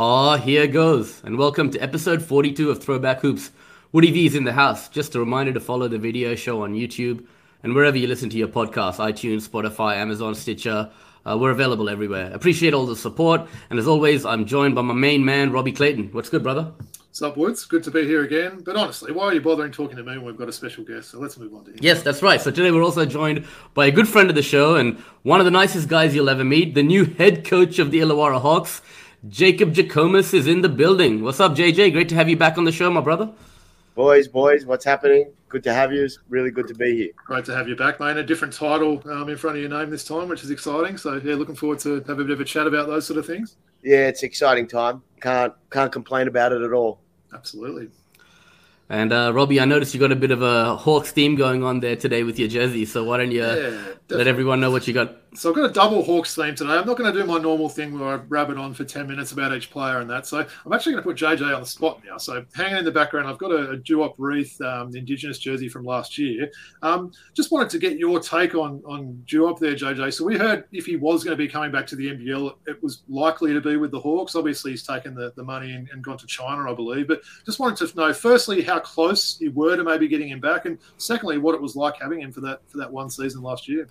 Oh, here goes. And welcome to episode 42 of Throwback Hoops. Woody V is in the house. Just a reminder to follow the video show on YouTube and wherever you listen to your podcast iTunes, Spotify, Amazon, Stitcher. Uh, we're available everywhere. Appreciate all the support. And as always, I'm joined by my main man, Robbie Clayton. What's good, brother? What's up, Woods? Good to be here again. But honestly, why are you bothering talking to me when we've got a special guest? So let's move on to him. Yes, that's right. So today we're also joined by a good friend of the show and one of the nicest guys you'll ever meet, the new head coach of the Illawarra Hawks. Jacob Jackomas is in the building. What's up, JJ? Great to have you back on the show, my brother. Boys, boys, what's happening? Good to have you. It's really good to be here. Great to have you back, mate. A different title um, in front of your name this time, which is exciting. So yeah, looking forward to have a bit of a chat about those sort of things. Yeah, it's exciting time. Can't can't complain about it at all. Absolutely. And uh, Robbie, I noticed you got a bit of a Hawks theme going on there today with your jersey. So why don't you Yeah, let everyone know what you got? So I've got a double Hawks theme today. I'm not going to do my normal thing where I rabbit on for 10 minutes about each player and that. So I'm actually going to put JJ on the spot now. So hanging in the background, I've got a, a Duop Reath, um, the Indigenous jersey from last year. Um, just wanted to get your take on, on Duop there, JJ. So we heard if he was going to be coming back to the NBL, it was likely to be with the Hawks. Obviously, he's taken the, the money and, and gone to China, I believe. But just wanted to know, firstly, how close you were to maybe getting him back, and secondly, what it was like having him for that for that one season last year.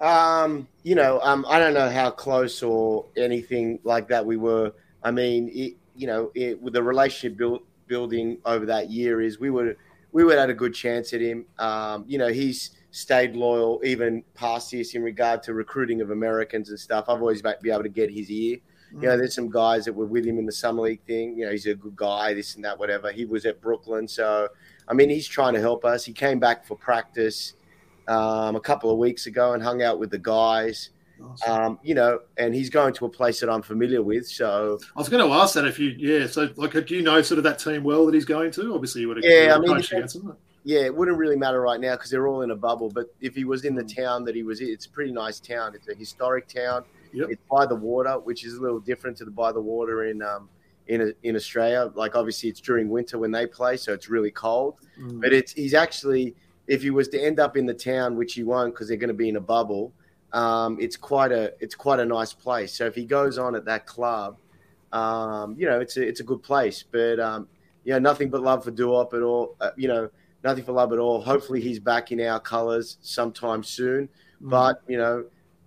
Um, you know, um, I don't know how close or anything like that we were. I mean, it, you know, it, with the relationship build, building over that year is we would we would have had a good chance at him. Um, you know, he's stayed loyal even past this in regard to recruiting of Americans and stuff. I've always been able to get his ear. You know, there's some guys that were with him in the summer league thing. You know, he's a good guy, this and that, whatever. He was at Brooklyn, so I mean, he's trying to help us. He came back for practice um, a couple of weeks ago and hung out with the guys. Um, you know, and he's going to a place that I'm familiar with. So I was going to ask that if you, yeah. So, like, do you know sort of that team well that he's going to? Obviously, you would have Yeah, I mean, coached yeah. yeah, it wouldn't really matter right now because they're all in a bubble. But if he was in the Mm. town that he was in, it's a pretty nice town. It's a historic town. Yep. It's by the water, which is a little different to the by the water in um, in in Australia. Like obviously, it's during winter when they play, so it's really cold. Mm. But it's he's actually if he was to end up in the town, which he won't because they're going to be in a bubble. Um, it's quite a it's quite a nice place. So if he goes on at that club, um, you know, it's a it's a good place. But um, you know, nothing but love for Duop at all. Uh, you know, nothing for love at all. Hopefully, he's back in our colours sometime soon. Mm. But you know,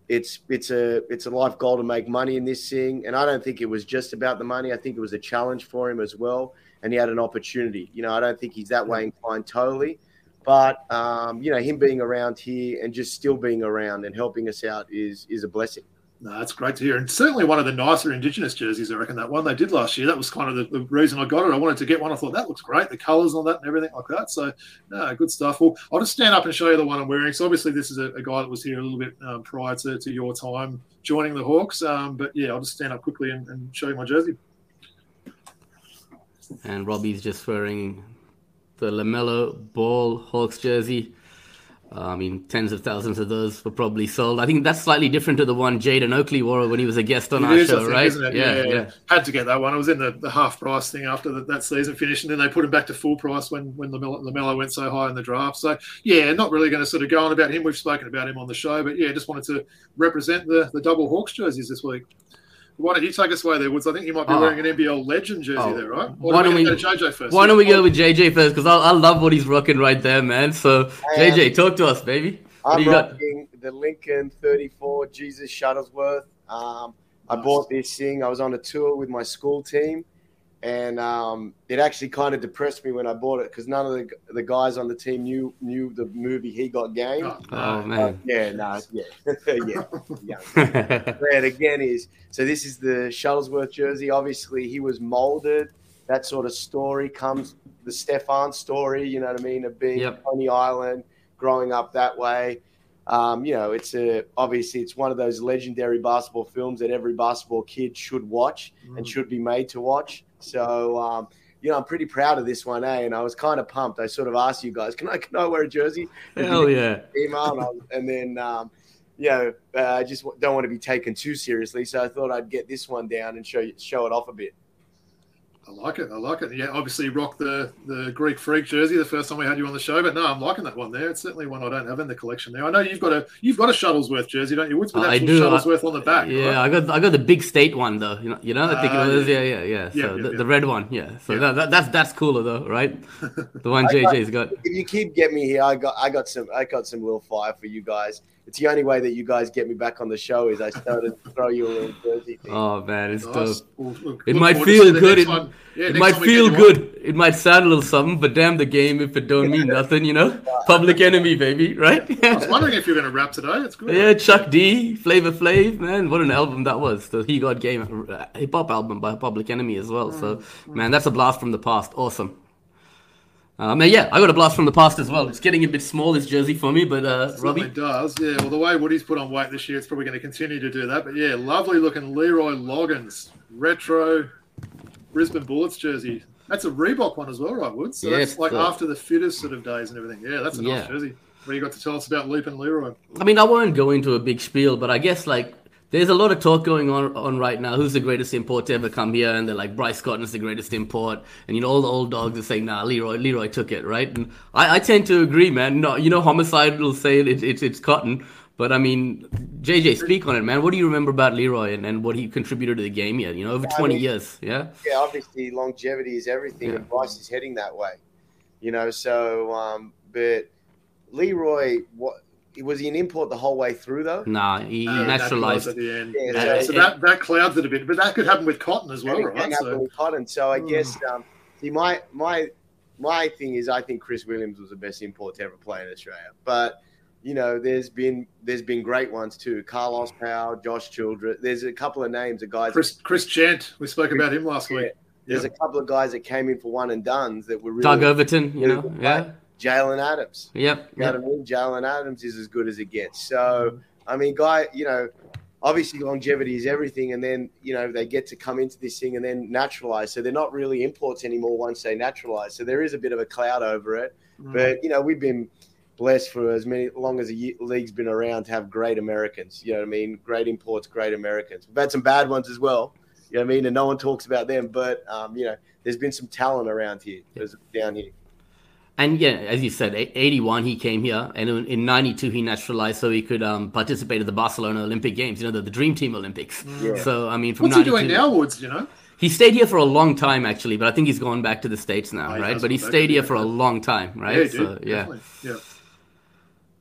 it's it's a it's a life goal to make money in this thing, and I don't think it was just about the money. I think it was a challenge for him as well, and he had an opportunity. You know, I don't think he's that way inclined totally, but um, you know, him being around here and just still being around and helping us out is is a blessing. No, that's great to hear. And certainly one of the nicer Indigenous jerseys, I reckon, that one they did last year. That was kind of the, the reason I got it. I wanted to get one. I thought that looks great, the colours and all that and everything like that. So, no, good stuff. Well, I'll just stand up and show you the one I'm wearing. So, obviously, this is a, a guy that was here a little bit um, prior to, to your time joining the Hawks. Um, but yeah, I'll just stand up quickly and, and show you my jersey. And Robbie's just wearing the LaMelo Ball Hawks jersey. Uh, I mean, tens of thousands of those were probably sold. I think that's slightly different to the one Jaden Oakley wore when he was a guest on It our show, think, right? isn't it? Yeah, yeah. Had to get that one. It was in the, the half price thing after the, that season finished, and then they put him back to full price when when LaMelo, LaMelo went so high in the draft. So yeah, not really going to sort of go on about him. We've spoken about him on the show, but yeah, just wanted to represent the the double Hawks jerseys this week. Why don't you take us away there, Woods? I think you might be Oh. wearing an NBL legend jersey Oh. there, right? Why don't we- go to JJ first? Why don't we go with JJ first? Because I, I love what he's rocking right there, man. So, I am- JJ, talk to us, baby. What I'm you got? rocking the Lincoln 34 Jesus Shuttlesworth. Um, I bought this thing. I was on a tour with my school team, and um, it actually kind of depressed me when I bought it because none of the, the guys on the team knew knew the movie He Got Game. Oh, no. man. Yeah, no, yeah, yeah, yeah. Brad again is so. This is the Shuttlesworth jersey. Obviously, he was molded. That sort of story comes the Stephon story. You know what I mean? Of being Yep. Coney Island, growing up that way. Um, you know, it's a obviously it's one of those legendary basketball films that every basketball kid should watch and Mm. should be made to watch. So. Um, you know, I'm pretty proud of this one, eh? And I was kind of pumped. I sort of asked you guys, "Can I can I wear a jersey?" Hell yeah. email, and, and then um, you know, uh, I just don't want to be taken too seriously, so I thought I'd get this one down and show you, show it off a bit. I like it. I like it. Yeah, obviously you rock the the Greek Freak jersey the first time we had you on the show, but no, I'm liking that one there. It's certainly one I don't have in the collection there. I know you've got a you've got a Shuttlesworth jersey, don't you? Woods with I do. Shuttlesworth on the back. Yeah, right? I got I got the big state one though. You know, you know, I think Ah, it was yeah. yeah, yeah, yeah. So Yeah, yeah, the, yeah. the red one, yeah. So Yeah. That, that, that's that's cooler though, right? The one I got- JJ's got. If you keep getting me here, I got I got some I got some little fire for you guys. It's the only way that you guys get me back on the show is I started to throw you a little jersey thing. Oh man, it's Nice. dope. We'll- we'll It might feel good. It. Yeah, it might feel get you good. It might sound a little something, but damn the game if it don't mean nothing, you know. Public enemy, baby, right? I was wondering if you're going to rap today. It's good. Yeah, Chuck D, Flavor Flav, man, what an album that was. The He Got Game uh, hip hop album by Public Enemy as well. So, man, that's a blast from the past. Awesome. Um, and yeah, I got a blast from the past as well. It's getting a bit small, this jersey for me, but uh, Robbie, does. Yeah, well, the way Woody's put on weight this year, it's probably going to continue to do that. But yeah, lovely looking Leroy Loggins retro Brisbane Bullets jersey. That's a Reebok one as well, right, Woods? So Yeah, that's like after the fittest sort of days and everything. Yeah, that's a nice Yeah. jersey. Where you got to tell us about Leapin' Leroy. I mean, I won't go into a big spiel, but I guess like there's a lot of talk going on on right now. Who's the greatest import to ever come here? And they're like Bryce Cotton's the greatest import, and you know all the old dogs are saying, "Nah, Leroy, Leroy took it, right?" And I, I tend to agree, man. No, you know, homicide will say it, it, it's it's Cotton, but I mean, JJ, speak on it, man. What do you remember about Leroy and, and what he contributed to the game here? You know, over I twenty mean- years, yeah. yeah, obviously longevity is everything, Yeah. and Bryce is heading that way. You know, so um, but Leroy, what was he an import the whole way through though? Nah, he Uh, naturalized. at the end. Yeah, Yeah, so so that, that clouds it a bit. But that could happen with Cotton as well, right? can So, with Cotton. So I Hmm. guess um, see my my my thing is I think Chris Williams was the best import to ever play in Australia. But you know, there's been there's been great ones too. Carlos Powell, Josh Childress. There's a couple of names of guys. Chris Chris Chant, we spoke about him last week. There's a couple of guys that came in for one and duns that were really Doug Overton, you know, yeah, Jalen Adams. yep, You know yep. what I mean? Jalen Adams is as good as it gets. So, I mean, guy, you know, obviously longevity is everything. And then, you know, they get to come into this thing and then naturalize. So they're not really imports anymore once they naturalize. So there is a bit of a cloud over it. Mm. But, you know, we've been blessed for as many long as the league's been around to have great Americans. You know what I mean? Great imports, great Americans. We've had some bad ones as well. You know what I mean? And no one talks about them. But, um, you know, there's been some talent around here, there's down here. And yeah, as you said, 81 he came here, and in, in 92 he naturalized so he could um, participate at the Barcelona Olympic Games, you know, the, the Dream Team Olympics. Yeah. So, I mean, from What's he 92, doing now, Woods? You know, He stayed here for a long time, actually, but I think he's gone back to the States now, Oh, right? But he stayed here for a long time, right? yeah, he so, did, yeah. yeah.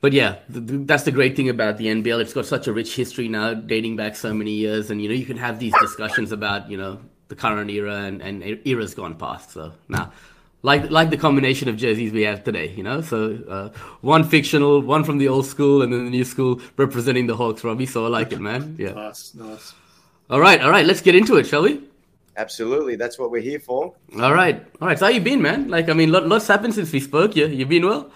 But yeah, th- th- that's the great thing about the NBL. It's got such a rich history now, dating back so many years, and you know you can have these discussions about you know the current era and, and eras gone past. So now, like like the combination of jerseys we have today, you know. So uh, one fictional, one from the old school, and then the new school representing the Hawks, Robbie. So I like it, man. Yeah. Nice, nice. All right, all right. Let's get into it, shall we? Absolutely. That's what we're here for. All right, all right. So how you been, man? Like, I mean, lot, lots happened since we spoke. You you been well?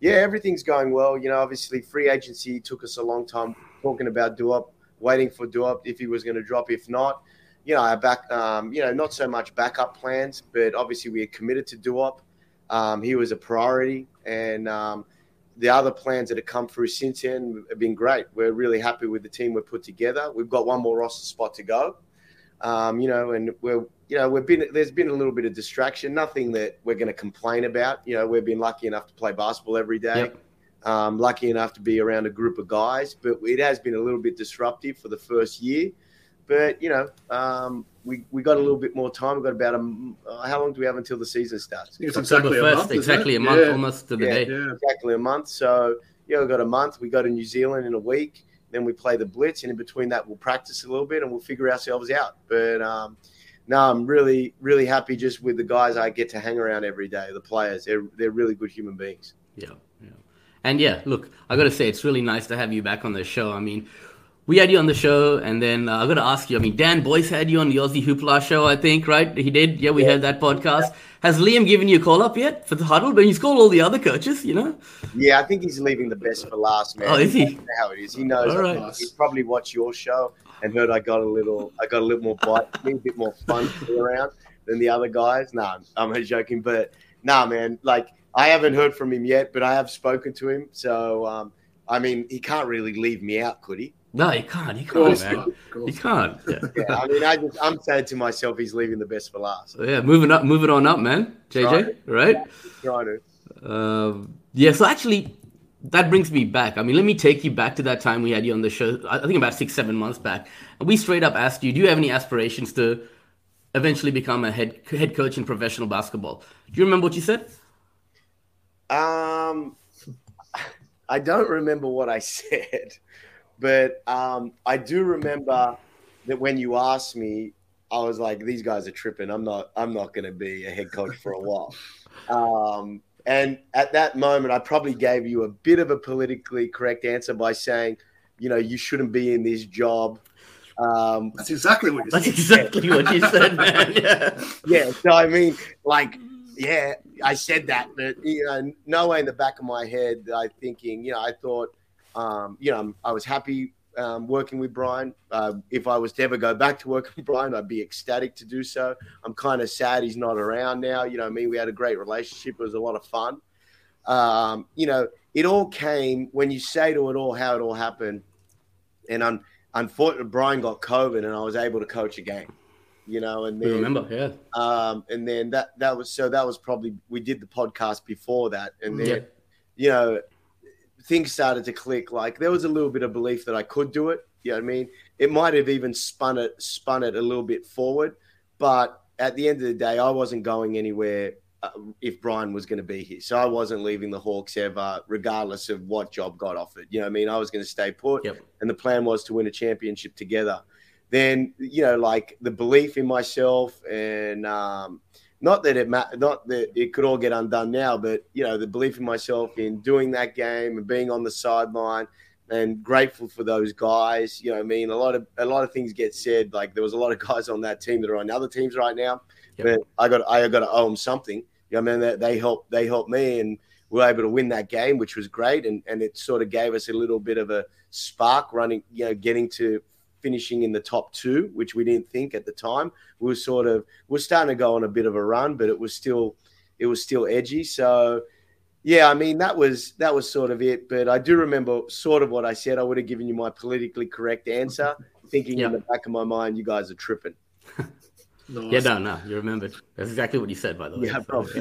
Yeah, everything's going well. You know, obviously, free agency took us a long time talking about Duop, waiting for Duop if he was going to drop. If not, you know, our back, um, you know, not so much backup plans, but obviously we are committed to Duop. Um, he was a priority, and um, the other plans that have come through since then have been great. We're really happy with the team we've put together. We've got one more roster spot to go. Um, you know, and we're you know we've been there's been a little bit of distraction, nothing that we're going to complain about. You know, we've been lucky enough to play basketball every day. Yep. Um, lucky enough to be around a group of guys, but it has been a little bit disruptive for the first year. But you know, um, we we got a little bit more time. We've got about a uh, how long do we have until the season starts? It's October exactly a first, month, exactly a month, Yeah, almost to the Yeah. day. Yeah. exactly a month. So yeah, we've got a month. We go to New Zealand in a week. Then we play the Blitz, and in between that, we'll practice a little bit and we'll figure ourselves out. But um, no, I'm really, really happy just with the guys I get to hang around every day. The players, they're they're really good human beings. Yeah, yeah. And yeah, look, I got to say, it's really nice to have you back on the show. I mean, we had you on the show, and then uh, I got to ask you. I mean, Dan Boyce had you on the Aussie Hoopla show, I think, right? He did. Yeah, we Yeah. had that podcast. Has Liam given you a call up yet for the huddle? But he's called all the other coaches, you know. Yeah, I think he's leaving the best for last, man. Oh, is he? How it is. He knows. All right. He's probably watched your show and heard I got a little, I got a little more bite, a bit more fun to be around than the other guys. Nah, I'm joking, but nah, man. Like I haven't heard from him yet, but I have spoken to him. So, um, I mean, he can't really leave me out, could he? No, you can't. Course can't, man. You can't. Yeah. Yeah, I mean, I just, I'm saying to myself, he's leaving the best for last. So, yeah, moving up, moving on up, man. JJ, right? Trying to. Um, yeah, so actually, that brings me back. I mean, let me take you back to that time we had you on the show. I think about six, seven months back, and we straight up asked you, "Do you have any aspirations to eventually become a head head coach in professional basketball?" Do you remember what you said? Um, I don't remember what I said, but um, I do remember that when you asked me, I was like, "These guys are tripping. I'm not. I'm not going to be a head coach for a while." Um, and at that moment, I probably gave you a bit of a politically correct answer by saying, "You know, you shouldn't be in this job." Um, That's exactly what you That's said. exactly what you said, man. Yeah. yeah. So I mean, like, yeah, I said that, but you know, no way in the back of my head, I thinking, you know, I thought, um, you know, I was happy um, working with Brian. Uh, if I was to ever go back to work with Brian, I'd be ecstatic to do so. I'm kind of sad he's not around now. You know, I mean, we had a great relationship. It was a lot of fun. Um, you know, it all came when you say to it all how it all happened, and un- unfortunately, Brian got COVID, and I was able to coach a game. You know, and We then remember, yeah. um, and then that that was so that was probably we did the podcast before that, and then Yeah. you know things started to click. Like there was a little bit of belief that I could do it. You know what I mean? It might have even spun it spun it a little bit forward, but at the end of the day, I wasn't going anywhere uh, if Brian was going to be here. So I wasn't leaving the Hawks ever, regardless of what job got offered. You know what I mean? I was going to stay put, Yep. and the plan was to win a championship together. Then you know, like the belief in myself, and um, not that it ma- not that it could all get undone now, but you know, the belief in myself in doing that game and being on the sideline. And grateful for those guys. You know, I mean, a lot of a lot of things get said. Like there was a lot of guys on that team that are on other teams right now, Yep. but I got I got to owe them something. You know, I mean, they, they helped they helped me, and we were able to win that game, which was great, and and it sort of gave us a little bit of a spark running, you know, getting to finishing in the top two, which we didn't think at the time. We were sort of we we're starting to go on a bit of a run, but it was still it was still edgy. So yeah, I mean that was that was sort of it. But I do remember sort of what I said. I would have given you my politically correct answer, thinking Yeah. in the back of my mind, you guys are tripping. Nice. Yeah, no, no, you remembered. That's exactly what you said, by the way. Yeah, probably.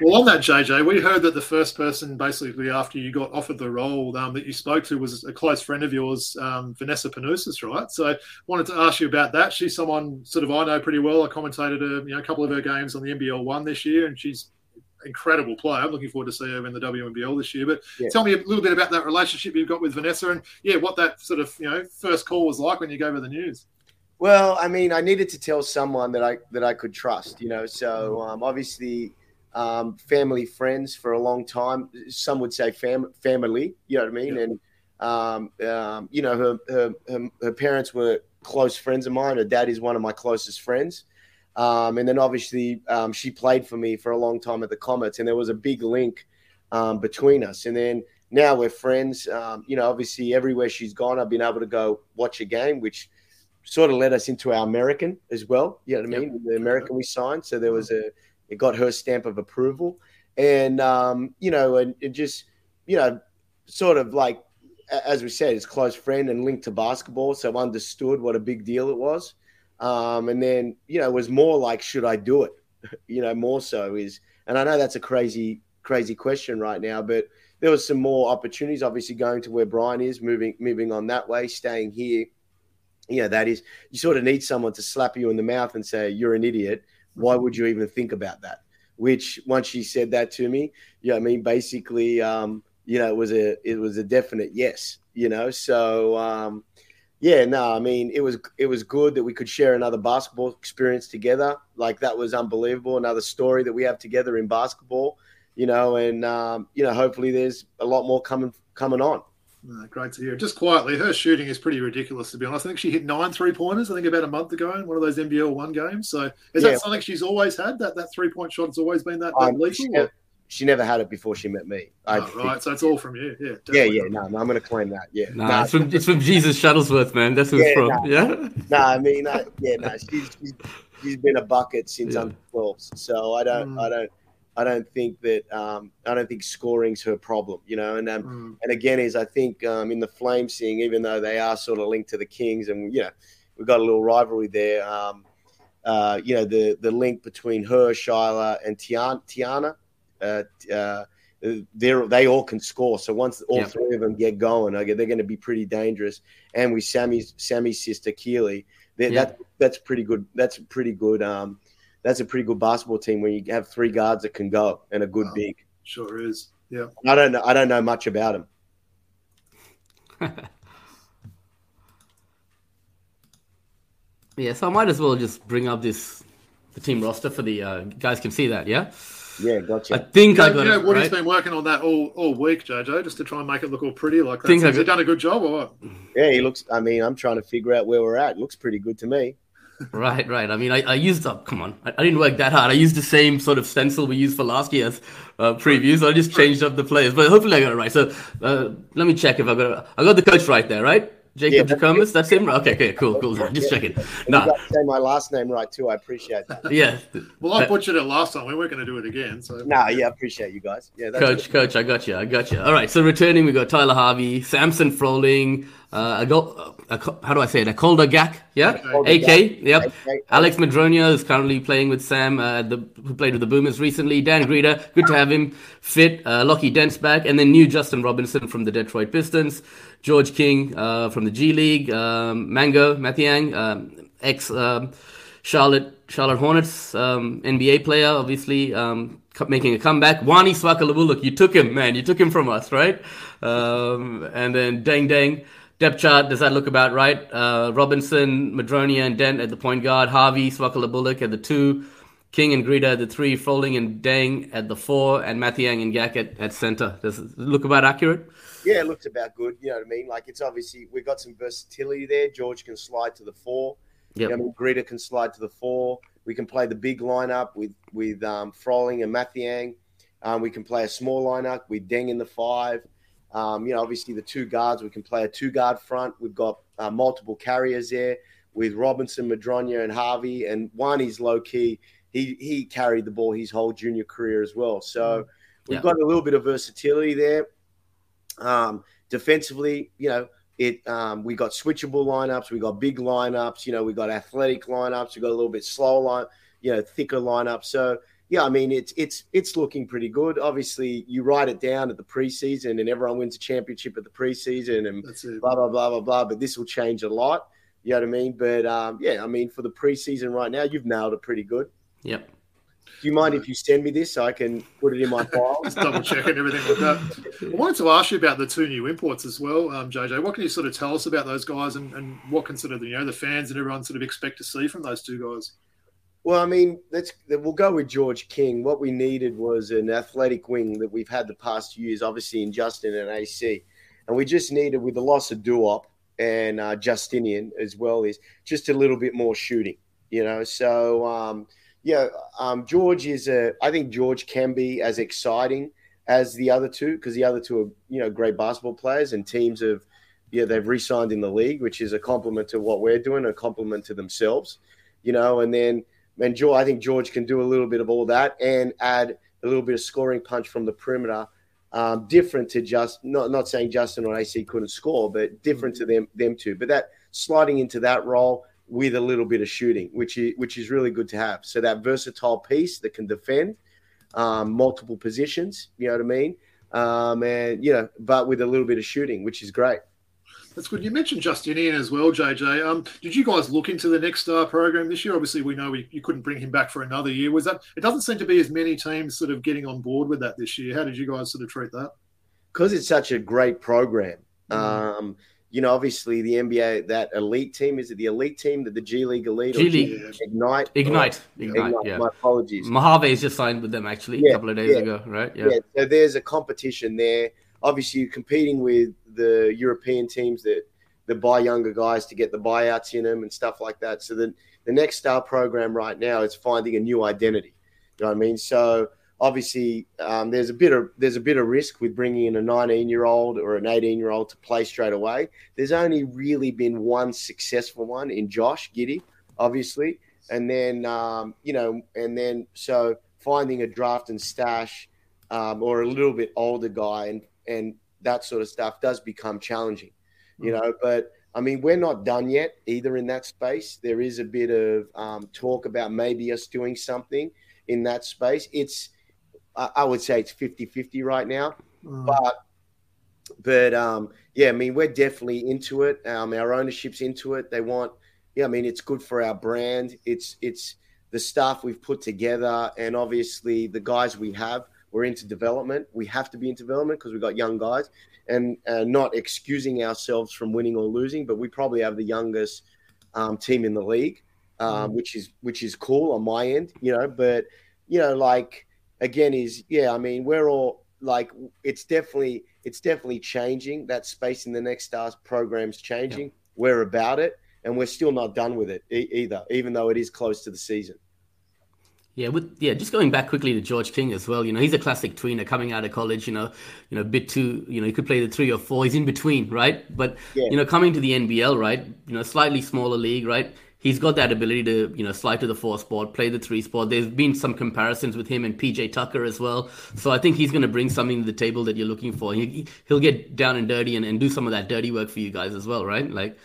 Well, on that, JJ, we heard that the first person, basically after you got offered the role, um, that you spoke to was a close friend of yours, um, Vanessa Panousis, right? So, wanted to ask you about that. She's someone sort of I know pretty well. I commentated a, you know, a couple of her games on the NBL one this year, and she's incredible player. I'm looking forward to see her in the WNBL this year. But Yeah. tell me a little bit about that relationship you've got with Vanessa, and yeah, what that sort of you know first call was like when you gave her the news. Well, I mean, I needed to tell someone that I that I could trust, you know. So um, obviously, um, family, friends for a long time. Some would say fam- family, you know what I mean. Yeah. And um, um, you know, her, her her her parents were close friends of mine. Her dad is one of my closest friends. Um, and then obviously, um, she played for me for a long time at the Comets, and there was a big link um, between us. And then now we're friends. Um, you know, obviously, everywhere she's gone, I've been able to go watch a game, which sort of led us into our American as well. You know what I mean? The American we signed, so there was a it got her stamp of approval, and um, you know, and it just you know, sort of like as we said, his close friend and linked to basketball, so understood what a big deal it was. Um, and then you know, it was more like, should I do it? you know, more so is, and I know that's a crazy, crazy question right now, but there was some more opportunities. Obviously, going to where Brian is, moving, moving on that way, staying here you know, that is, you sort of need someone to slap you in the mouth and say, you're an idiot. Why would you even think about that? Which once she said that to me, you know, I mean, basically, um, you know, it was a, it was a definite yes, you know? So, um, yeah, no, I mean, it was, it was good that we could share another basketball experience together. Like that was unbelievable. Another story that we have together in basketball, you know, and, um, you know, hopefully there's a lot more coming, coming on. No, great to hear. Just quietly, her shooting is pretty ridiculous, to be honest. I think she hit nine three pointers, I think, about a month ago in one of those NBL one games. So is Yeah. that something she's always had? That that three point shot has always been that, that Um, lethal? she, or- never, she never had it before she met me. I Oh, think. right, so it's all from you. Yeah, Yeah, definitely. yeah, no, no I'm going to claim that. Yeah, Nah, nah, it's from it's from Jesus Shuttlesworth, man. That's who it's from. nah. Yeah. nah, I mean, I, yeah, no, she's, she's she's been a bucket since Yeah. under 12, so I don't, Mm. I don't, I don't think that um, I don't think scoring's her problem, you know. And um, Mm. and again, is I think um, in the Flames thing, even though they are sort of linked to the Kings, and you know, we've got a little rivalry there. Um, uh, you know, the the link between her, Shyla, and Tiana, Tiana uh, uh, they're they all can score. So once all Yeah. three of them get going, okay, they're going to be pretty dangerous. And with Sammy's Sammy's sister Keely, that Yeah. that that's pretty good. That's pretty good. Um, that's a pretty good basketball team when you have three guards that can go and a good Wow. big. Sure is. Yeah. I don't know. I don't know much about him. Yeah, so I might as well just bring up this the team roster for the uh, guys can see that. Yeah, Yeah, gotcha. I gotcha. think I You got know, it Woody's right. been working on that all, all week, Jojo, just to try and make it look all pretty like that. Think So I has he done a good job or what? Yeah, he looks. I mean, I'm trying to figure out where we're at. Looks pretty good to me. Right, right. I mean, I, I used up. Come on, I, I didn't work that hard. I used the same sort of stencil we used for last year's uh, preview, so I just changed up the players. But hopefully, I got it right. So uh, let me check if I got. I got the coach right there, right? Yeah, Jacob that's Jackomas. That's him. Okay, okay, cool, cool. Just checking. And Nah, you got to say my last name right too. I appreciate that. yeah. Well, I butchered it last time. We weren't going to do it again. So Nah, yeah, I appreciate you guys. Yeah, that's Coach, good. coach, I got you. I got you. All right. So returning, we got Tyler Harvey, Samson Froling, uh, a go, uh, a, how do I say it? Akoldah Gak, yeah, Okay. AK, yep. AK. Alex Mudronja is currently playing with Sam, uh, the, who played with the Boomers recently. Dan Grida, good to have him fit. Uh, Lockie Dent's back, and then new Justin Robinson from the Detroit Pistons, George King uh, from the G League, um, Mango Mathiang, um, ex um, Charlotte Charlotte Hornets um, NBA player, obviously um, making a comeback. Wani Swaka Lo Buluk, you took him, man, you took him from us, right? Um, and then Deng Deng. Depth chart, does that look about right? Uh, Robinson, Mudronja, and Dent at the point guard. Harvey, Swaka Lo Buluk at the two. King and Grida at the three. Froling and Deng at the four. And Mathiang and Gak at, at center. Does it look about accurate? Yeah, it looks about good. You know what I mean? Like it's obviously we've got some versatility there. George can slide to the four. Yep. You know, Grida can slide to the four. We can play the big lineup with with um, Froling and Mathiang. Um, we can play a small lineup with Deng in the five. Um, you know, obviously the two guards. We can play a two guard front. We've got uh, multiple carriers there with Robinson, Mudronja, and Harvey. And Wani's low key. He he carried the ball his whole junior career as well. So we've Yeah. got a little bit of versatility there. Um, defensively, you know, it um, we got switchable lineups, we got big lineups, you know, we got athletic lineups, we got a little bit slower line, you know, thicker lineups. So yeah, I mean it's it's it's looking pretty good. Obviously, you write it down at the preseason, and everyone wins a championship at the preseason, and blah blah blah blah blah. But this will change a lot. You know what I mean? But um, yeah, I mean for the preseason right now, you've nailed it pretty good. Yep. Do you mind if you send me this so I can put it in my file? Just double and everything like that. I wanted to ask you about the two new imports as well, um, JJ. What can you sort of tell us about those guys, and, and what can sort of the you know the fans and everyone sort of expect to see from those two guys? Well, I mean, let's we'll go with George King. What we needed was an athletic wing that we've had the past years, obviously in Justin and AC, and we just needed with the loss of Duop and uh, Justinian as well is just a little bit more shooting, you know. So um, yeah, um, George is a. I think George can be as exciting as the other two because the other two are you know great basketball players and teams have yeah they've re-signed in the league, which is a compliment to what we're doing, a compliment to themselves, you know, and then and George, I think George can do a little bit of all that and add a little bit of scoring punch from the perimeter. Um, different to just not not saying Justin or AC couldn't score, but different to them them two. But that sliding into that role with a little bit of shooting, which is which is really good to have. So that versatile piece that can defend um, multiple positions. You know what I mean? Um, and you know, but with a little bit of shooting, which is great. That's good. You mentioned Justinian as well, JJ. Um, did you guys look into the next star program this year? Obviously, we know we, you couldn't bring him back for another year. Was that? It doesn't seem to be as many teams sort of getting on board with that this year. How did you guys sort of treat that? because it's such a great program. Mm. Um, you know, obviously the NBA that elite team is it the elite team that the G League elite G League. Yeah. Ignite Ignite. Yeah. Ignite. Yeah. My apologies. Mojave's just signed with them actually a couple of days yeah. ago, right? yeah. Yeah. so there's a competition there. Obviously, you're competing with the European teams that that buy younger guys to get the buyouts in them and stuff like that. So the the next star program right now is finding a new identity. You know what I mean? So obviously, um, there's a bit of there's a bit of risk with bringing in a 19 year old or an 18 year old to play straight away. There's only really been one successful one in Josh Giddey, obviously, and then um, you know, and then so finding a draft and stash um, or a little bit older guy and and that sort of stuff does become challenging, you know. But I mean, we're not done yet either in that space. There is a bit of um, talk about maybe us doing something in that space. It's I would say it's 50-50 right now, mm. but but um, yeah, I mean, we're definitely into it. Um, our ownership's into it. They want, yeah, I mean, it's good for our brand. It's it's the stuff we've put together, and obviously the guys we have. We're into development. We have to be into development because we've got young guys, and uh, not excusing ourselves from winning or losing, but we probably have the youngest um, team in the league, um, mm. which is which is cool on my end, you know. But you know, like again, is yeah, I mean, we're all like it's definitely it's definitely changing. That space in the next stars program's changing. Yeah. We're about it, and we're still not done with it e- either, even though it is close to the season. Yeah, with yeah, just going back quickly to George King as well. You know, he's a classic tweener coming out of college. You know, you know, bit too. You know, he could play the three or four. He's in between, right? But yeah. you know, coming to the NBL, right? You know, slightly smaller league, right? He's got that ability to you know slide to the four spot, play the three spot. There's been some comparisons with him and PJ Tucker as well. So I think he's going to bring something to the table that you're looking for. He, will get down and dirty and, and do some of that dirty work for you guys as well, right? Like.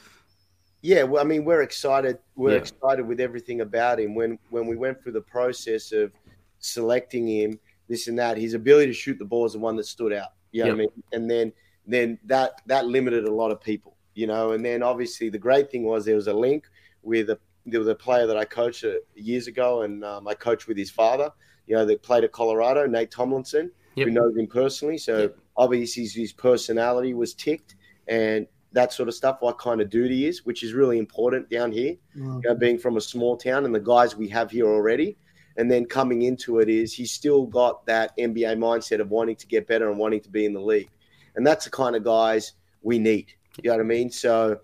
Yeah, well, I mean, we're excited. We're yeah. excited with everything about him. When when we went through the process of selecting him, this and that, his ability to shoot the ball is the one that stood out. You know yep. I mean? And then then that that limited a lot of people, you know. And then obviously the great thing was there was a link with a there was a player that I coached uh, years ago, and um, I coached with his father. You know, that played at Colorado, Nate Tomlinson, yep. who knows him personally. So yep. obviously his personality was ticked, and that sort of stuff. What kind of dude he is, which is really important down here. Mm-hmm. You know, being from a small town, and the guys we have here already. And then coming into it is he's still got that NBA mindset of wanting to get better and wanting to be in the league. And that's the kind of guys we need. You know what I mean? So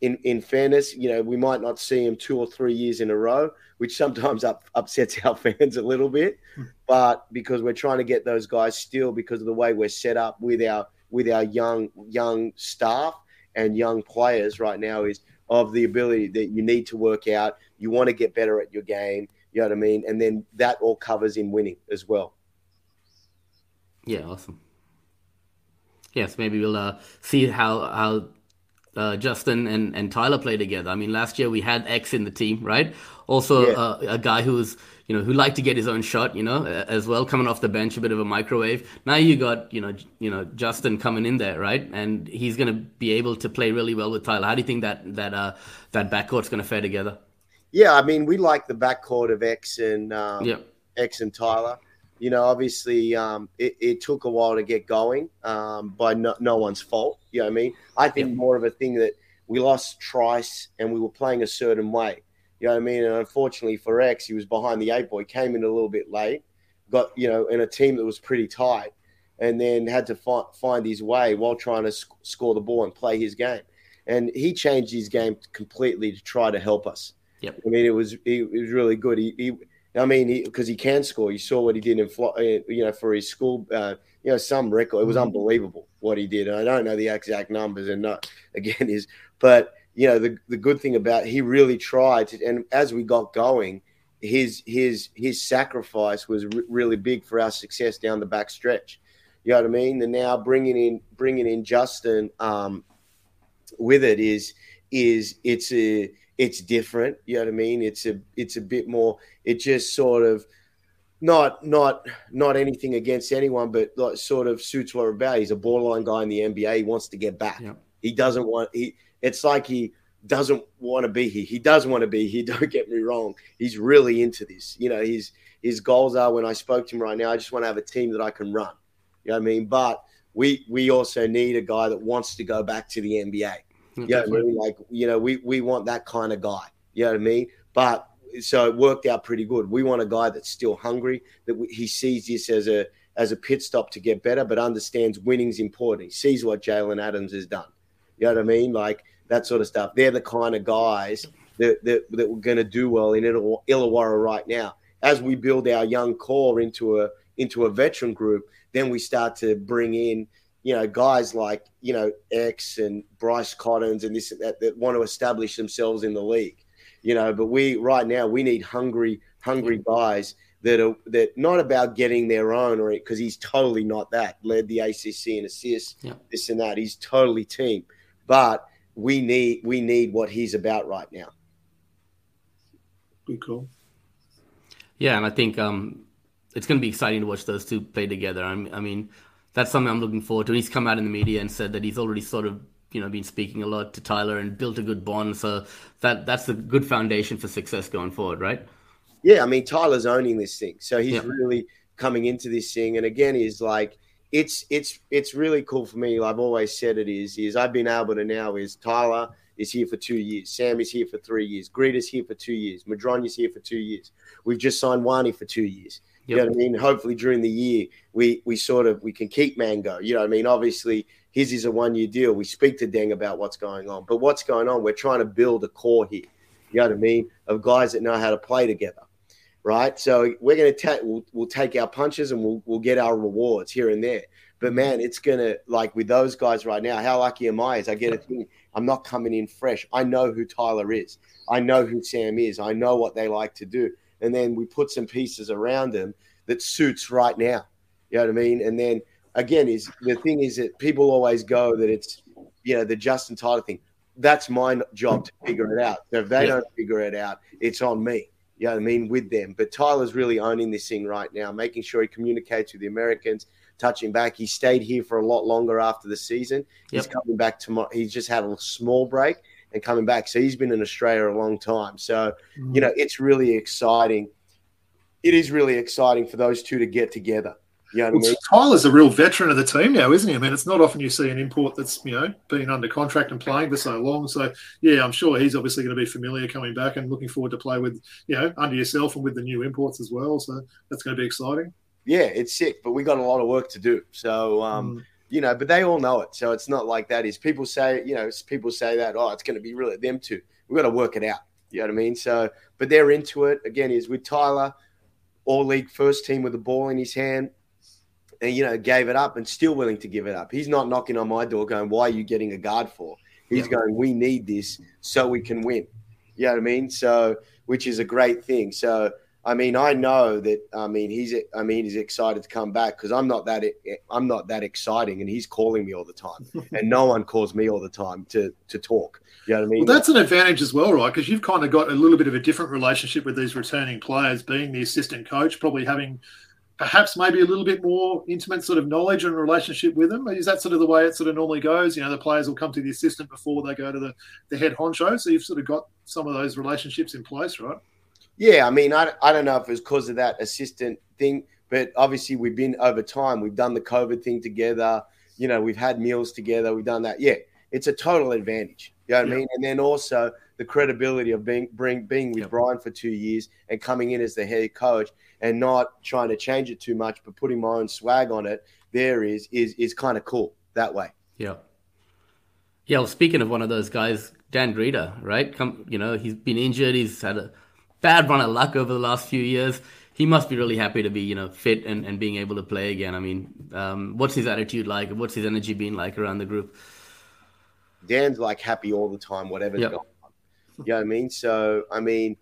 in in fairness, you know, we might not see him two or three years in a row, which sometimes up, upsets our fans a little bit. Hmm. But because we're trying to get those guys still because of the way we're set up with our with our young young staff and young players right now is of the ability that you need to work out. You want to get better at your game. You know what I mean? And then that all covers in winning as well. Yeah, awesome. Yes, maybe we'll uh, see how how uh, Justin and, and Tyler play together. I mean, last year we had X in the team, right? Also, yeah. uh, a guy who's you know who liked to get his own shot, you know, as well, coming off the bench, a bit of a microwave. Now you got you know you know Justin coming in there, right? And he's going to be able to play really well with Tyler. How do you think that that uh, that backcourt's going to fare together? Yeah, I mean, we like the backcourt of X and um, yeah. X and Tyler you know, obviously um, it, it, took a while to get going um, by no, no, one's fault. You know what I mean? I think yeah. more of a thing that we lost Trice and we were playing a certain way. You know what I mean? And unfortunately for X, he was behind the eight ball. He came in a little bit late, got, you know, in a team that was pretty tight, and then had to fi- find his way while trying to sc- score the ball and play his game. And he changed his game completely to try to help us. Yep. I mean, it was it, was really good. He, he I mean, because he, he, can score. You saw what he did in, uh, you know, for his school, uh, you know, some record. It was mm-hmm. unbelievable what he did. And I don't know the exact numbers, and not again is, but you know, the the good thing about he really tried, to, and as we got going, his his his sacrifice was r- really big for our success down the back stretch. You know what I mean? And now bringing in bringing in Justin um, with it is is it's a it's different. You know what I mean? It's a it's a bit more. It just sort of not not not anything against anyone, but like sort of suits what we're about. He's a borderline guy in the NBA. He wants to get back. He doesn't want he. It's like he doesn't want to be here. He does want to be here. Don't get me wrong. He's really into this. You know, his his goals are when I spoke to him right now. I just want to have a team that I can run. You know what I mean? But we we also need a guy that wants to go back to the NBA. You know what I mean? Like, you know, we, we want that kind of guy. You know what I mean? But so it worked out pretty good. We want a guy that's still hungry, that we, he sees this as a as a pit stop to get better, but understands winning's important. He sees what Jalen Adams has done. You know what I mean? Like that sort of stuff. They're the kind of guys that that, that we're going to do well in Illawarra right now. As we build our young core into a into a veteran group, then we start to bring in you know, guys like, you know, X and Bryce Cottons and this and that that want to establish themselves in the league, you know, but we right now we need hungry, hungry guys that are that not about getting their own or because he's totally not that. Led the ACC in assists, Yeah. this and that. He's totally team, but we need we need what he's about right now. Good call. Yeah, and I think um, it's going to be exciting to watch those two play together. I mean, I mean, that's something I'm looking forward to. He's come out in the media and said that he's already sort of you know been speaking a lot to Tyler and built a good bond. So that that's a good foundation for success going forward, right? Yeah, I mean Tyler's owning this thing, so he's Yeah. really coming into this thing. And again, he's like, it's it's it's really cool for me. I've always said it is is I've been able to now is Tyler is here for two years, Sam is here for three years, Greet is here for two years, Madron is here for two years. We've just signed Wani for two years. You know what I mean? Hopefully during the year we we sort of we can keep Mango. You know what I mean? Obviously his is a one year deal. We speak to Deng about what's going on, but what's going on? We're trying to build a core here. You know what I mean? Of guys that know how to play together right? So we're going to take we'll, we'll take our punches and we'll we'll get our rewards here and there. But man, it's gonna like with those guys right now. How lucky am I? Is I get a thing. I'm not coming in fresh. I know who Tyler is. I know who Sam is. I know what they like to do. And then we put some pieces around them that suits right now. You know what I mean? And then again, is the thing is that people always go that it's you know the Justin Tyler thing. That's my job to figure it out. So if they Yeah. don't figure it out, it's on me. You know what I mean? With them. But Tyler's really owning this thing right now, making sure he communicates with the Americans, touching back. He stayed here for a lot longer after the season. He's coming back tomorrow. He's just had a small break and coming back. So he's been in Australia a long time. So, you know, it's really exciting. It is really exciting for those two to get together. You know what I mean? Tyler's a real veteran of the team now, isn't he? I mean, it's not often you see an import that's you know been under contract and playing for so long. So yeah, I'm sure he's obviously going to be familiar coming back and looking forward to play with you know under yourself and with the new imports as well. So that's going to be exciting. Yeah, it's sick, but we got a lot of work to do. So, um, Mm. You know, but they all know it. So it's not like that. Is people say, you know, people say that, oh, it's going to be really them two. We've got to work it out. You know what I mean? So, but they're into it. Again, is with Tyler, all league first team with the ball in his hand, and you know, gave it up and still willing to give it up. He's not knocking on my door going, why are you getting a guard for? He's Yeah. going, we need this so we can win. You know what I mean? So, which is a great thing. So, I mean, I know that. I mean, he's. I mean, he's excited to come back because I'm not that. I'm not that exciting, and he's calling me all the time, and no one calls me all the time to to talk. You know what I mean? Well, that's an advantage as well, right? Because you've kind of got a little bit of a different relationship with these returning players, being the assistant coach, probably having perhaps maybe a little bit more intimate sort of knowledge and relationship with them. Is that sort of the way it sort of normally goes? You know, the players will come to the assistant before they go to the, the head honcho. So you've sort of got some of those relationships in place, right? Yeah, I mean, I, I don't know if it's because of that assistant thing, but obviously we've been over time. We've done the COVID thing together. You know, we've had meals together. We've done that. Yeah, it's a total advantage. You know what Yeah. I mean? And then also the credibility of being bring, being with Yep. Brian for two years and coming in as the head coach and not trying to change it too much, but putting my own swag on it. There is is is kind of cool that way. Yeah. Yeah. Well, speaking of one of those guys, Dan Grida, right? Come, you know, he's been injured. He's had a bad run of luck over the last few years. He must be really happy to be, you know, fit and, and being able to play again. I mean, um, what's his attitude like? What's his energy been like around the group? Dan's like happy all the time, whatever's Yep. going on. You know what I mean? So, I mean,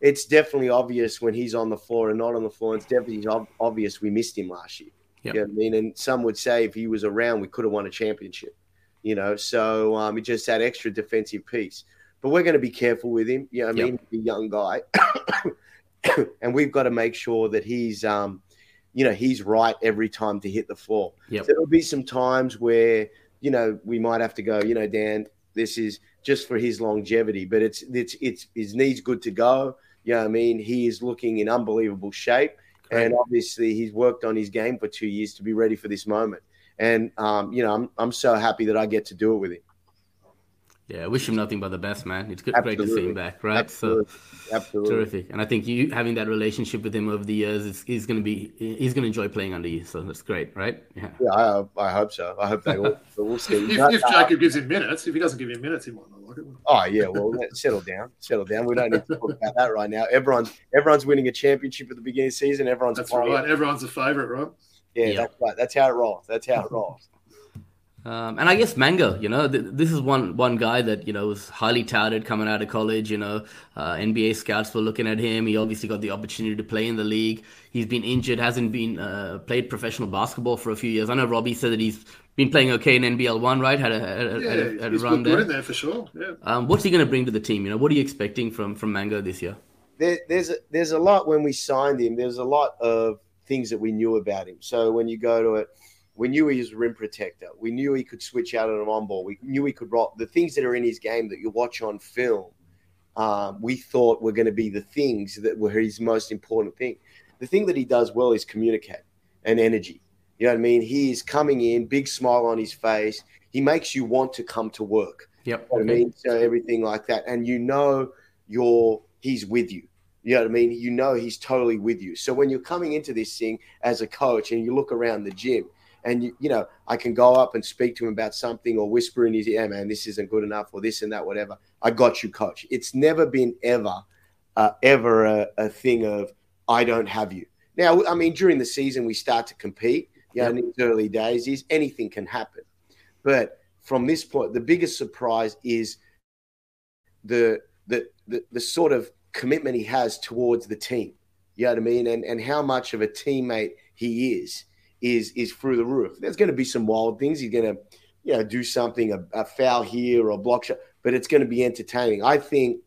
it's definitely obvious when he's on the floor and not on the floor. It's definitely ob- obvious we missed him last year. Yep. You know what I mean? And some would say if he was around, we could have won a championship. You know, so um, it just that extra defensive piece. But we're going to be careful with him. You know what I Yep. mean? He's a young guy. and we've got to make sure that he's, um, you know, he's right every time to hit the floor. Yep. So there'll be some times where you know, we might have to go, you know, Dan, this is just for his longevity, but it's it's it's his knees good to go. You know what I mean? He is looking in unbelievable shape. And obviously he's worked on his game for two years to be ready for this moment. And um, you know, I'm I'm so happy that I get to do it with him. Yeah, I wish him nothing but the best, man. It's good, great to see him back, right? Absolutely. So Absolutely. terrific. And I think you having that relationship with him over the years is he's going to be he's going to enjoy playing under you. So that's great, right? Yeah. Yeah, I, I hope so. I hope they all. But we'll see. If, But, if uh, Jacob gives him minutes, if he doesn't give him minutes, he might not like it. Oh yeah, well settle down, settle down. We don't need to talk about that right now. Everyone's everyone's winning a championship at the beginning of the season. Everyone's That's playing. right. Everyone's a favourite, right? Yeah, Yeah. that's right. That's how it rolls. That's how it rolls. Um, and I guess Manga, you know, th- this is one one guy that you know was highly touted coming out of college. You know, uh, NBA scouts were looking at him. He obviously got the opportunity to play in the league. He's been injured, hasn't been uh, played professional basketball for a few years. I know Robbie said that he's been playing okay in NBL one, right? Had a, had a, Yeah, had a, had a run there. there for sure. Yeah. Um, what's he going to bring to the team? You know, what are you expecting from from Mango this year? there, there's a, there's a lot when we signed him. There's a lot of things that we knew about him. So when you go to it, we knew he was a rim protector. We knew he could switch out on an on ball. We knew he could rock the things that are in his game that you watch on film. Um, we thought were going to be the things that were his most important thing. The thing that he does well is communicate and energy. You know what I mean? He is coming in, big smile on his face. He makes you want to come to work. Yep. You know I mean? So everything like that. And you know you're he's with you. You know what I mean? You know he's totally with you. So when you're coming into this thing as a coach and you look around the gym and you, you know, I can go up and speak to him about something or whisper in his ear, man, this isn't good enough or this and that, whatever. I got you, coach. It's never been ever, uh, ever a, a thing of I don't have you. Now, I mean, during the season we start to compete. You know, Yep. in these early days, is anything can happen. But from this point, the biggest surprise is the the the, the sort of commitment he has towards the team. You know what I mean? And and how much of a teammate he is is is through the roof. There's going to be some wild things. He's going to, you know, do something a, a foul here or a block shot, but it's going to be entertaining. I think.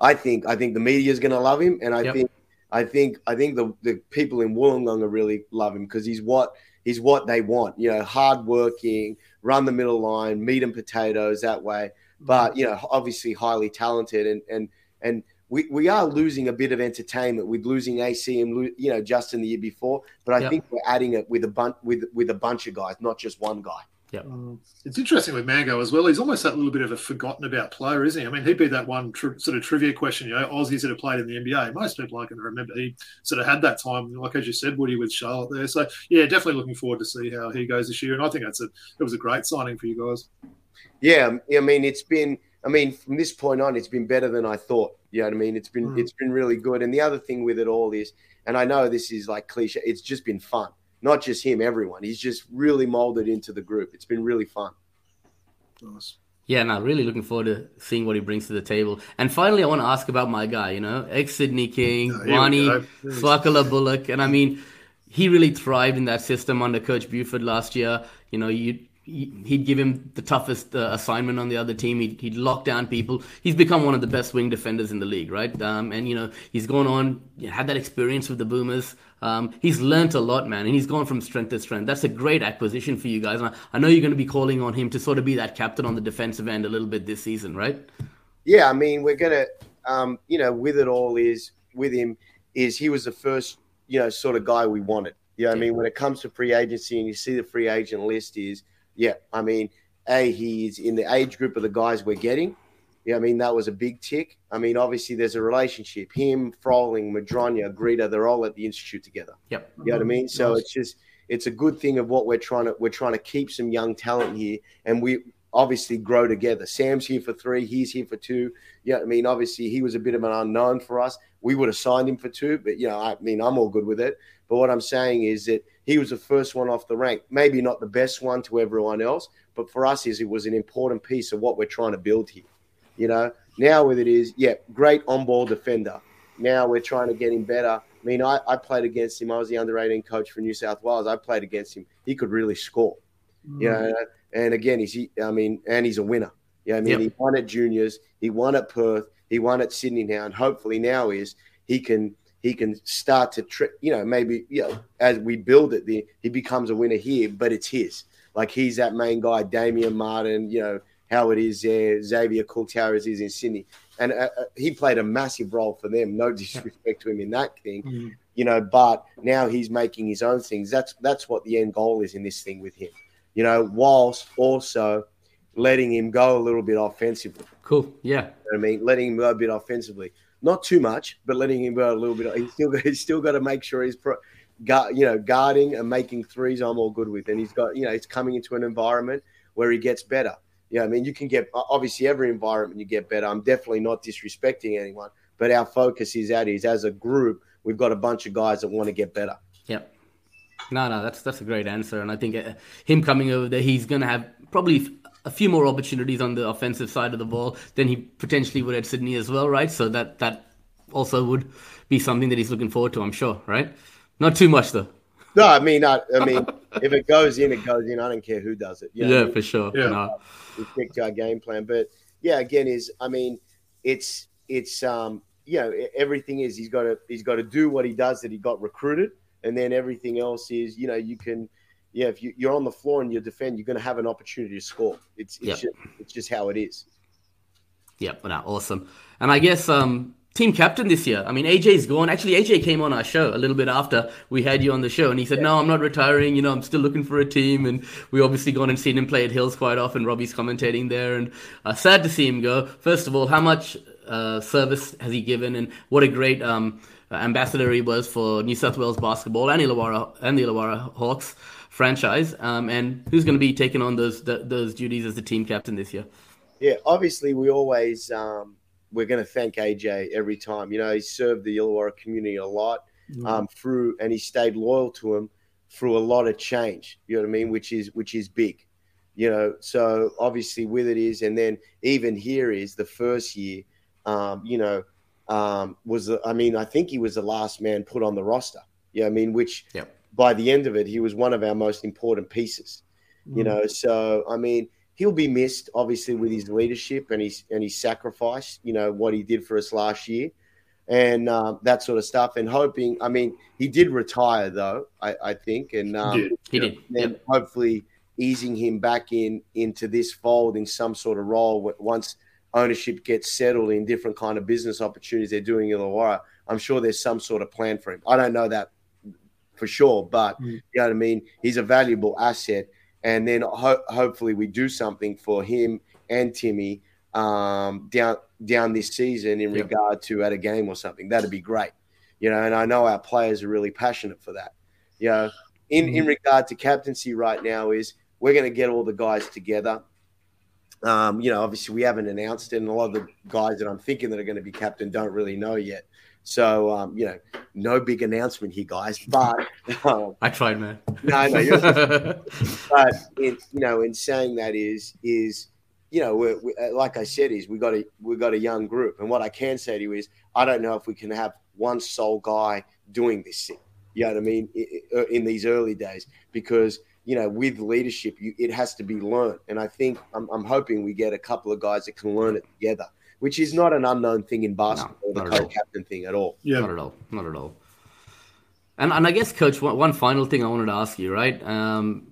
I think I think the media is going to love him, and I Yep. think I think I think the, the people in Wollongong are really love him because he's what he's what they want. You know, hardworking, run the middle line, meat and potatoes that way. Mm-hmm. But you know, obviously highly talented, and and and we, we are losing a bit of entertainment with losing AC and you know Justin the year before. But I Yep. think we're adding it with a bunch with with a bunch of guys, not just one guy. Um, it's interesting with Mango as well. He's almost that little bit of a forgotten about player, isn't he? I mean, he'd be that one tr- sort of trivia question, you know, Aussies that have played in the NBA. Most people aren't going to remember. He sort of had that time, like as you said, Woody with Charlotte there. So yeah, definitely looking forward to see how he goes this year. And I think that's a it was a great signing for you guys. Yeah, I mean, it's been. I mean, from this point on, it's been better than I thought. You know what I mean? It's been Mm. it's been really good. And the other thing with it all is, and I know this is like cliche, it's just been fun. Not just him, everyone. He's just really molded into the group. It's been really fun. Nice. Yeah, no, really looking forward to seeing what he brings to the table. And finally, I want to ask about my guy, you know, ex Sydney King, here Wani, go. Swaka Lo Buluk. And I mean, he really thrived in that system under Coach Buford last year. You know, you he'd give him the toughest uh, assignment on the other team. He'd, he'd lock down people. He's become one of the best wing defenders in the league, right? Um, and you know, he's gone on, had that experience with the Boomers. Um, he's learnt a lot, man, and he's gone from strength to strength. That's a great acquisition for you guys. And I, I know you're going to be calling on him to sort of be that captain on the defensive end a little bit this season, right? Yeah, I mean, we're gonna, um, you know, with it all is with him is he was the first, you know, sort of guy we wanted. You know, what I mean, when it comes to free agency and you see the free agent list is, yeah, I mean, a he's in the age group of the guys we're getting. Yeah, I mean that was a big tick. I mean, obviously there's a relationship. Him, Froling, Mudronja, Grida, they're all at the institute together. Yep. You know what I mean? So Nice. it's just it's a good thing of what we're trying to we're trying to keep some young talent here, and we obviously grow together. Sam's here for three, he's here for two. Yeah, I mean, obviously he was a bit of an unknown for us. We would have signed him for two, but you know, I mean, I'm all good with it. But what I'm saying is that he was the first one off the rank, maybe not the best one to everyone else, but for us, is it was an important piece of what we're trying to build here. You know, now with it is, yeah, great on ball defender. Now we're trying to get him better. I mean, I, I played against him. I was the under 18 coach for New South Wales. I played against him. He could really score. Mm. You know, and again, he's he, I mean, and he's a winner. Yeah, I mean, Yep. he won at juniors, he won at Perth, he won at Sydney now, and hopefully now is he can he can start to trick. You know, maybe you know as we build it, the, he becomes a winner here, but it's his. Like he's that main guy, Damian Martin. You know how it is there. Xavier Coulthard is in Sydney, and uh, uh, he played a massive role for them. No disrespect to him in that thing Mm. you know but now he's making his own things that's that's what the end goal is in this thing with him you know whilst also letting him go a little bit offensively Cool. Yeah. you know i mean letting him go a bit offensively not too much but letting him go a little bit. He's still got, he's still got to make sure he's pro, guard, you know guarding and making threes i'm all good with. And he's got you know he's coming into an environment where he gets better. Yeah i mean you can get obviously every environment you get better. I'm definitely not disrespecting anyone but our focus is at is as a group we've got a bunch of guys that want to get better. Yep. No, no, that's that's a great answer, and I think uh, him coming over there, he's to have probably a few more opportunities on the offensive side of the ball than he potentially would at Sydney as well, right? So that that also would be something that he's looking forward to, I'm sure, right? Not too much though. No, I mean, I, I mean, if it goes in, it goes in. I don't care who does it. You know yeah, I mean? for sure. Yeah. No. We stick to our game plan, but yeah, again, is I mean, it's it's um, you know, everything is he's got to he's got to do what he does that he got recruited, and then everything else is you know you can yeah, if you, are on the floor and you defend, you're going to have an opportunity to score. It's it's, yep. just, it's just how it is. Yep, no, awesome. And I guess um, team captain this year. I mean, AJ's gone. Actually, AJ came on our show a little bit after we had you on the show, and he said. "No, I'm not retiring. You know, I'm still looking for a team." And we obviously gone and seen him play at Hills quite often. Robbie's commentating there, and uh, sad to see him go. First of all, how much uh, service has he given, and what a great um, ambassador he was for New South Wales basketball and Illawarra and the Illawarra Hawks franchise, um, and who's going to be taking on those those duties as the team captain this year? Yeah, obviously we always um, we're going to thank AJ every time. You know, he served the Illawarra community a lot mm-hmm. um, through, and he stayed loyal to him through a lot of change. You know what I mean? Which is which is big. You know, so obviously with it is, and then even here is the first year. Um, you know, um, was I mean I think he was the last man put on the roster. Yeah, you know I mean, which yep by the end of it, he was one of our most important pieces. Mm. You know, so I mean, he'll be missed obviously with his leadership and his and his sacrifice. You know what he did for us last year, and uh, that sort of stuff. And hoping, I mean, he did retire though. I, I think, and um, he did. He did. And yep. hopefully easing him back in into this fold in some sort of role once ownership gets settled in different kind of business opportunities they're doing in Illawarra. I'm sure there's some sort of plan for him. I don't know that for sure. But mm. you know what I mean? He's a valuable asset. And then ho- hopefully we do something for him and Timmy um, down down this season in yep. regard to at a game or something. That'd be great. You know, and I know our players are really passionate for that. You know, in, mm. in regard to captaincy right now is we're going to get all the guys together. Um, you know, obviously we haven't announced it, and a lot of the guys that I'm thinking that are going to be captain don't really know yet. So, um, you know, no big announcement here, guys. But um, I tried, man. No, no. You're, but in, you know, in saying that is is you know, we're, we, uh, like I said, is we got a we got a young group, and what I can say to you is, I don't know if we can have one sole guy doing this thing. You know what I mean? In, in these early days, because you know, with leadership, you, it has to be learned, and I think I'm, I'm hoping we get a couple of guys that can learn it together which is not an unknown thing in basketball, no, the co-captain thing at all. Yeah, not at all, not at all. And and I guess, coach, one, one final thing I wanted to ask you, right? Um,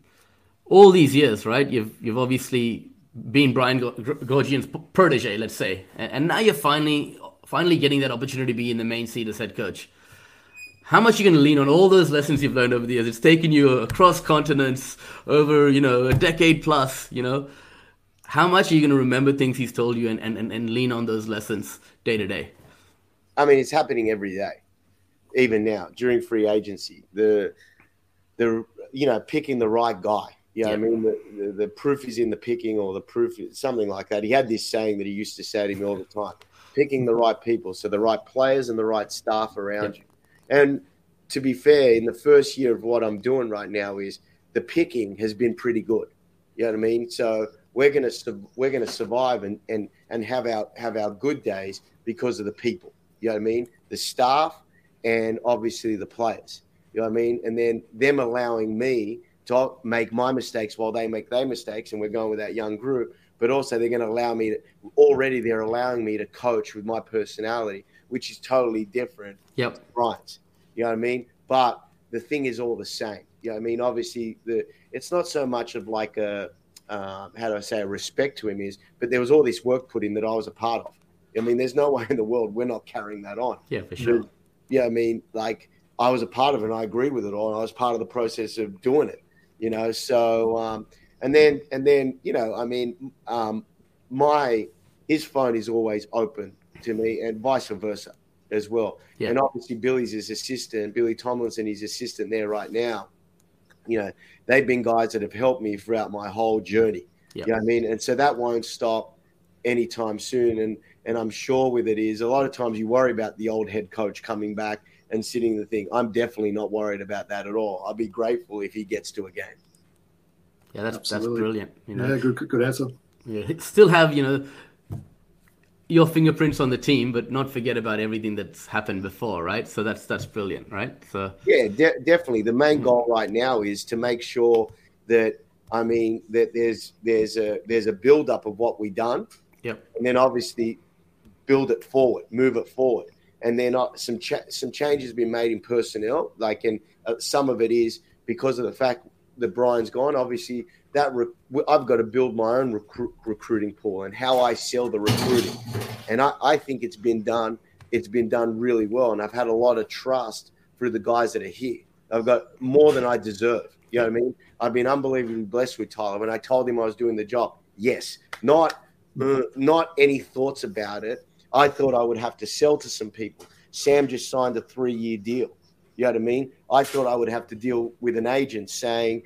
all these years, right? You've you've obviously been Brian Goorjian's protege, let's say, and, and now you're finally finally getting that opportunity to be in the main seat as head coach. How much are you going to lean on all those lessons you've learned over the years? It's taken you across continents, over you know a decade plus. You know, how much are you going to remember things he's told you and, and, and, and lean on those lessons day to day? I mean, it's happening every day, even now during free agency. The the you know picking the right guy. You know yeah. I mean? The, the, the, proof is in the picking, or the proof is something like that. He had this saying that he used to say to me all the time: picking the right people, so the right players and the right staff around yeah. you. And to be fair, in the first year of what I'm doing right now is the picking has been pretty good. You know what I mean? So we're going to we're going to survive and and and have our have our good days because of the people. You know what I mean? The staff and obviously the players. You know what I mean? And then them allowing me to make my mistakes while they make their mistakes, and we're going with that young group. But also, they're going to allow me to. Already, they're allowing me to coach with my personality, which is totally different. Yep. Right. You know what I mean? But the thing is all the same. You know what I mean? Obviously, the it's not so much of like a um, how do I say, respect to him is, but there was all this work put in that I was a part of. I mean, there's no way in the world we're not carrying that on. Yeah, for sure. yeah, I mean, like I was a part of it and I agree with it all. And I was part of the process of doing it, you know. So, um, and then, and then, you know, I mean, um, my, his phone is always open to me and vice versa as well. Yeah. And obviously, Billy's his assistant, Billy Tomlinson, his assistant there right now you know, they've been guys that have helped me throughout my whole journey. Yep. You know what I mean? And so that won't stop anytime soon. And and I'm sure with it is a lot of times you worry about the old head coach coming back and sitting the thing. I'm definitely not worried about that at all. I'll be grateful if he gets to a game. Yeah, that's Absolutely. that's brilliant. You know, Yeah, good, good, good answer. yeah. still have you know your fingerprints on the team, but not forget about everything that's happened before, right? So that's that's brilliant, right? So Yeah, de- definitely. The main goal right now is to make sure that I mean that there's there's a there's a build up of what we've done, Yep. and then obviously build it forward, move it forward, and then uh, some cha- some changes have been made in personnel. Like, and uh, some of it is because of the fact that Brian's gone. Obviously, that re- I've got to build my own recru- recruiting pool and how I sell the recruiting, and I, I think it's been done. It's been done really well, and I've had a lot of trust through the guys that are here. I've got more than I deserve. You know what I mean? I've been unbelievably blessed with Tyler. When I told him I was doing the job, yes, not uh, not any thoughts about it. I thought I would have to sell to some people. Sam just signed a three year deal. You know what I mean? I thought I would have to deal with an agent saying,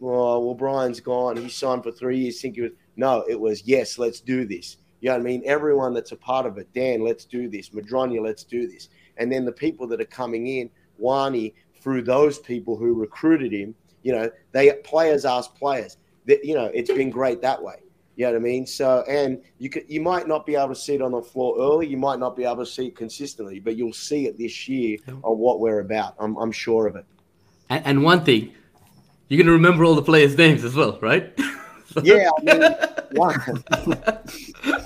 "Well, well, Brian's gone. He signed for three years." Think it was no. It was yes. Let's do this. You know what I mean? Everyone that's a part of it, Dan, let's do this. Mudronja, let's do this. And then the people that are coming in, Wani, through those people who recruited him, you know, they players ask players. That you know, it's been great that way. You know what I mean? So, and you could, you might not be able to see it on the floor early. You might not be able to see it consistently, but you'll see it this year on what we're about. I'm, I'm sure of it. and, and one thing, you're gonna remember all the players' names as well, right? Yeah, I mean, I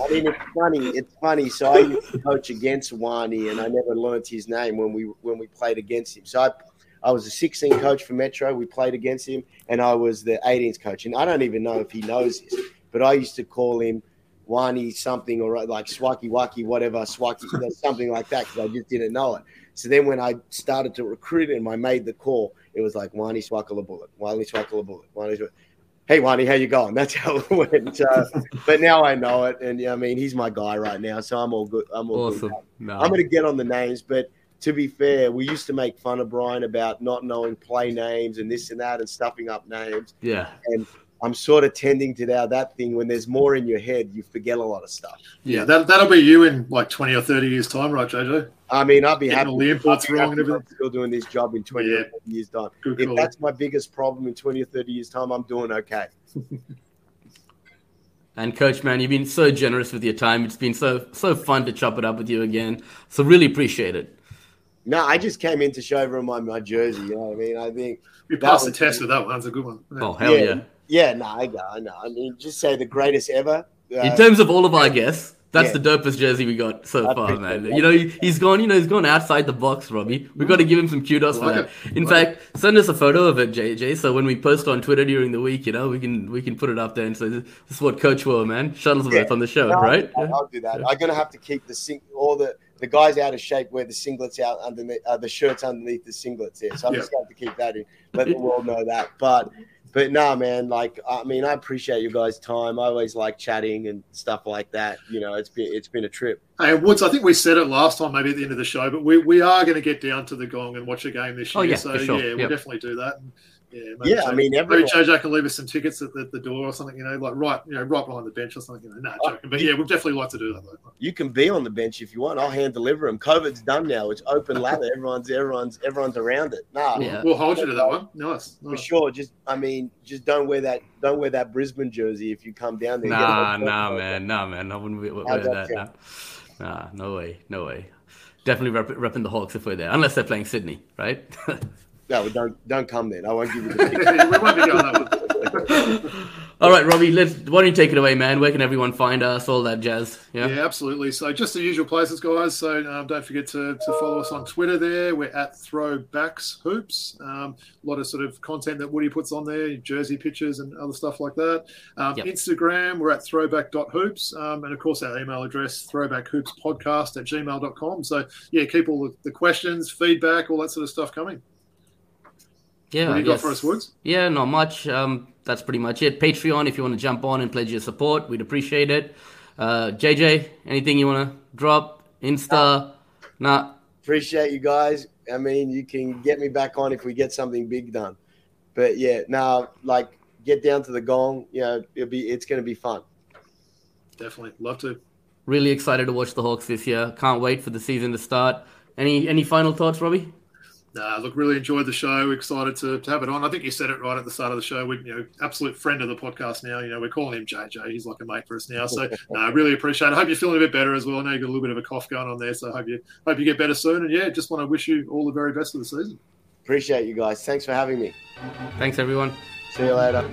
mean, it's funny. It's funny. So I used to coach against Wani, and I never learnt his name when we when we played against him. So I, I was a 16 coach for Metro. We played against him, and I was the 18s coach. And I don't even know if he knows this, but I used to call him Wani something or like Swaki Waki, whatever, Swaki, something like that, because I just didn't know it. So then when I started to recruit him, I made the call. It was like Wani Swaka Lo Buluk, Wani Swaka Lo Buluk, Wani Hey Wani, how you going? That's how it went. Uh, but now I know it, and yeah, I mean he's my guy right now, so I'm all good. I'm all good. No. I'm going to get on the names, but to be fair, we used to make fun of Brian about not knowing play names and this and that and stuffing up names. yeah, I'm sort of tending to now that thing when there's more in your head, you forget a lot of stuff. Yeah, that, that'll be you in like 20 or 30 years' time, right, JJ? I mean, I'll be Getting happy. all the imports wrong happy and everything. I'm still doing this job in 20 Yeah. or 30 years time. Good If call. that's my biggest problem in 20 or 30 years time, I'm doing okay. And coach, man, you've been so generous with your time. It's been so so fun to chop it up with you again. So really appreciate it. No, I just came in to show everyone my, my jersey. You know what I mean? I think You passed the test with that one. That's a good one. Yeah. Oh hell yeah! Yeah. Yeah, no, I know, I know. I mean, just say the greatest ever. Uh, In terms of all of our guests, that's Yeah. the dopest jersey we got so I far, man. that. You know, he, he's gone. You know, he's gone outside the box, Robbie. We've got to give him some kudos for that. it. In Like fact, send us a photo of it, JJ. So when we post on Twitter during the week, you know, we can we can put it up there and say this is what Coach wore, man. Shuttlesworth Yeah. on the show, no, I'll right? I'll do that. I'm gonna have to keep the sing- all the the guys out of shape wear the singlets out underneath uh, the shirts underneath the singlets here. So I'm Yeah. just gonna have to keep that in. Let the world know that. But but no, man. Like I mean, I appreciate you guys' time. I always like chatting and stuff like that. You know, it's been it's been a trip. Hey, Woods, I think we said it last time, maybe at the end of the show, but we, we are going to get down to the gong and watch a game this Oh, year. yeah, so, for sure. yeah, we'll definitely do that. And, yeah, maybe Yeah, I mean, maybe. JJ can leave us some tickets at the, the door or something, you know, like right, you know, right behind the bench or something. You know, nah, oh, joking. But yeah, we'd definitely like to do that. Though. You can be on the bench if you want. I'll hand deliver them. COVID's done now. It's open ladder. Everyone's everyone's everyone's around it. Nah, Yeah. We'll hold you to that one. Nice. for sure. Just I mean, just don't wear that. Don't wear that Brisbane jersey if you come down there. Get Nah, a- nah, man, nah, man. I wouldn't wear, How'd wear that that. Nah. nah, no way, no way. Definitely rep, repping the Hawks if we're there, unless they're playing Sydney, right? No, don't don't come then. I won't give you the ticket. we won't be going that one. All right, Robbie, let's. Why don't you take it away, man? Where can everyone find us? All that jazz. Yeah. Yeah, absolutely. So just the usual places, guys. So um, don't forget to, to follow us on Twitter. There, we're at Throwbacks Hoops. Um, a lot of sort of content that Woody puts on there, jersey pictures and other stuff like that. Um, Yep. Instagram, we're at throwback.hoops. Um, and of course, our email address, throwbackhoopspodcast at gmail.com. So yeah, keep all the, the questions, feedback, all that sort of stuff coming. Yeah. What do I you got guess- for us, Woods? Yeah, not much. Um, that's pretty much it. Patreon, if you want to jump on and pledge your support, we'd appreciate it. Uh, JJ, anything you want to drop? Insta? Nah. Appreciate you guys. I mean, you can get me back on if we get something big done. But yeah, now like get down to the gong. You know, it'll be it's going to be fun. Definitely. Love to. Really excited to watch the Hawks this year. Can't wait for the season to start. Any any final thoughts, Robbie? Nah, look, really enjoyed the show. Excited to, to have it on. I think you said it right at the start of the show. We, you know, absolute friend of the podcast now. You know, we're calling him JJ. He's like a mate for us now. So, I really appreciate it. I hope you're feeling a bit better as well. I know you got a little bit of a cough going on there, so I hope you hope you get better soon. And yeah, just want to wish you all the very best of the season. Appreciate you guys. Thanks for having me. Thanks, everyone. See you later.